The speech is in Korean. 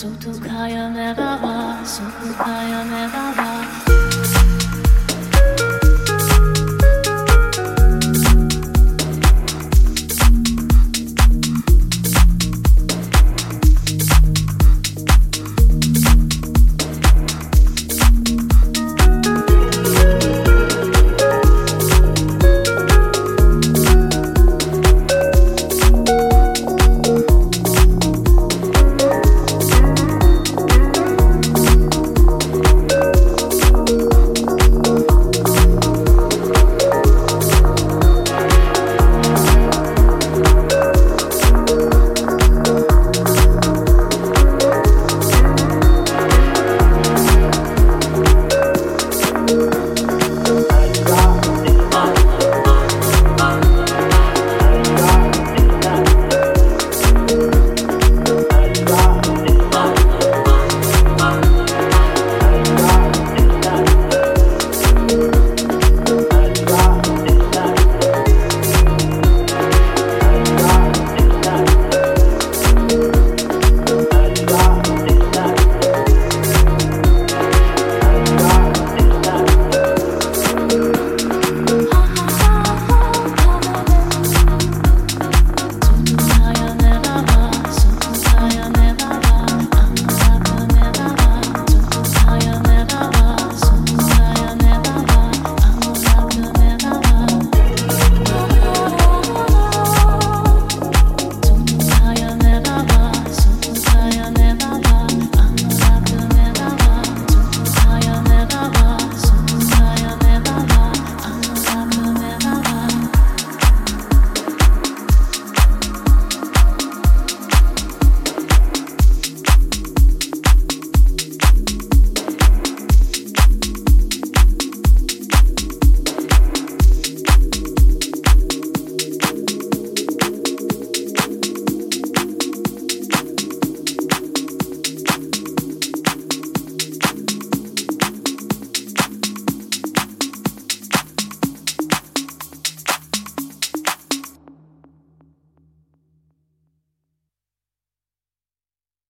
소독하여 내가 와 소독하여 내가 와.